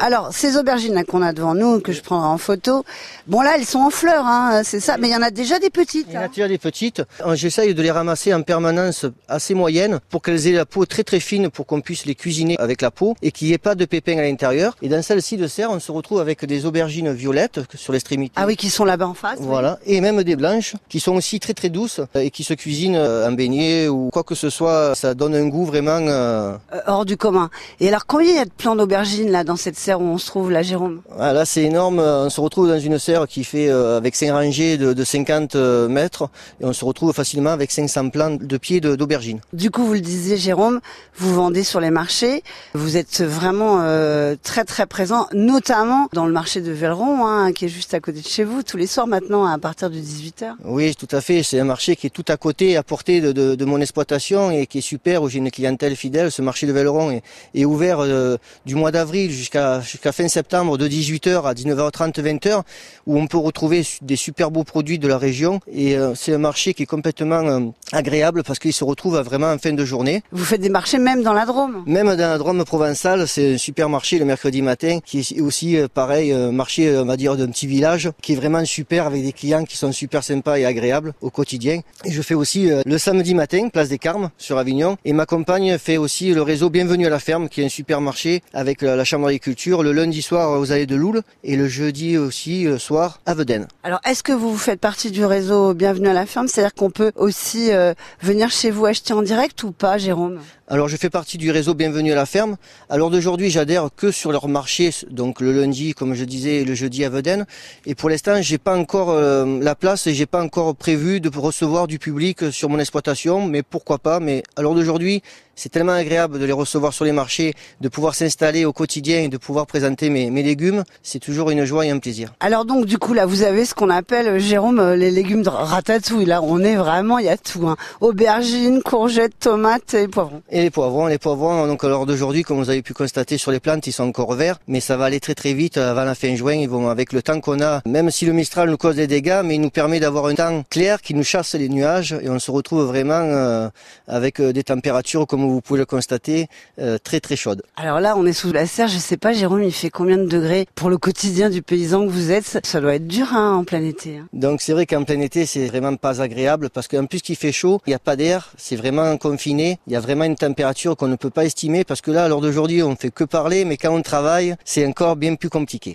Alors, ces aubergines qu'on a devant nous, que je prendrai en photo, bon là, elles sont en fleurs, hein, c'est ça, mais il y en a déjà des petites. Il y en a hein. déjà des petites. Euh, J'essaye de les ramasser en permanence assez moyenne pour qu'elles aient la peau très très fine pour qu'on puisse les cuisiner avec la peau et qu'il n'y ait pas de pépins à l'intérieur. Et dans celle-ci de serre, on se retrouve avec des aubergines violettes sur l'extrémité. Ah oui, qui sont là-bas en face. oui. Voilà, et même des blanches qui sont aussi très très douces et qui se cuisinent euh, en beignet ou quoi que ce soit. Ça donne un goût vraiment. Euh, hors du commun. Et alors, combien il y a de plants d'aubergines là dans cette serre? Où on se trouve là, Jérôme ah, là, c'est énorme. On se retrouve dans une serre qui fait euh, avec 5 rangées de, de 50 euh, mètres et on se retrouve facilement avec 500 plants de pieds d'aubergines. Du coup, vous le disiez, Jérôme, vous vendez sur les marchés. Vous êtes vraiment euh, très très présent, notamment dans le marché de Velleron, hein, qui est juste à côté de chez vous, tous les soirs maintenant à partir de 18h. Oui, tout à fait. C'est un marché qui est tout à côté, à portée de, de- de mon exploitation et qui est super, où j'ai une clientèle fidèle. Ce marché de Velleron est, est ouvert euh, du mois d'avril jusqu'à jusqu'à fin septembre de 18h à 19h30, 20h, où on peut retrouver des super beaux produits de la région. Et euh, c'est un marché qui est complètement euh, agréable parce qu'il se retrouve vraiment en fin de journée. Vous faites des marchés même dans la Drôme Même dans la Drôme provençale, c'est un super marché le mercredi matin, qui est aussi euh, pareil, un marché, on va dire, d'un petit village, qui est vraiment super avec des clients qui sont super sympas et agréables au quotidien. Et je fais aussi le samedi matin, place des Carmes, sur Avignon. Et ma compagne fait aussi le réseau Bienvenue à la ferme, qui est un super marché avec la, la Chambre d'agriculture, le lundi soir aux allées de Loul, et le jeudi aussi euh, soir à Vedène. Alors, est-ce que vous faites partie du réseau Bienvenue à la ferme? C'est-à-dire qu'on peut aussi euh, venir chez vous acheter en direct ou pas, Jérôme? Alors je fais partie du réseau Bienvenue à la ferme. Alors d'aujourd'hui j'adhère que sur leur marché, donc le lundi comme je disais et le jeudi à Vedène. Et pour l'instant j'ai pas encore euh, la place et j'ai pas encore prévu de recevoir du public sur mon exploitation, mais pourquoi pas. Mais alors d'aujourd'hui c'est tellement agréable de les recevoir sur les marchés, de pouvoir s'installer au quotidien et de pouvoir présenter mes, mes légumes. C'est toujours une joie et un plaisir. Alors donc du coup là vous avez ce qu'on appelle euh, Jérôme euh, les légumes de ratatouille là on est vraiment il y a tout hein. aubergines courgettes tomates et poivrons Et les poivrons, les poivrons, donc alors d'aujourd'hui, comme vous avez pu constater sur les plantes, ils sont encore verts, mais ça va aller très très vite avant la fin juin. Ils vont avec le temps qu'on a, même si le Mistral nous cause des dégâts, mais il nous permet d'avoir un temps clair qui nous chasse les nuages et on se retrouve vraiment euh, avec euh, des températures, comme vous pouvez le constater, euh, très très chaudes. Alors là on est sous la serre je sais pas Jérôme il fait combien de degrés pour le quotidien du paysan que vous êtes? Ça doit être dur hein, en plein été hein. Donc c'est vrai qu'en plein été, c'est vraiment pas agréable parce qu'en plus qu'il fait chaud, il n'y a pas d'air, c'est vraiment confiné, il y a vraiment une température qu'on ne peut pas estimer parce que là, à l'heure d'aujourd'hui, on fait que parler, mais quand on travaille, c'est encore bien plus compliqué.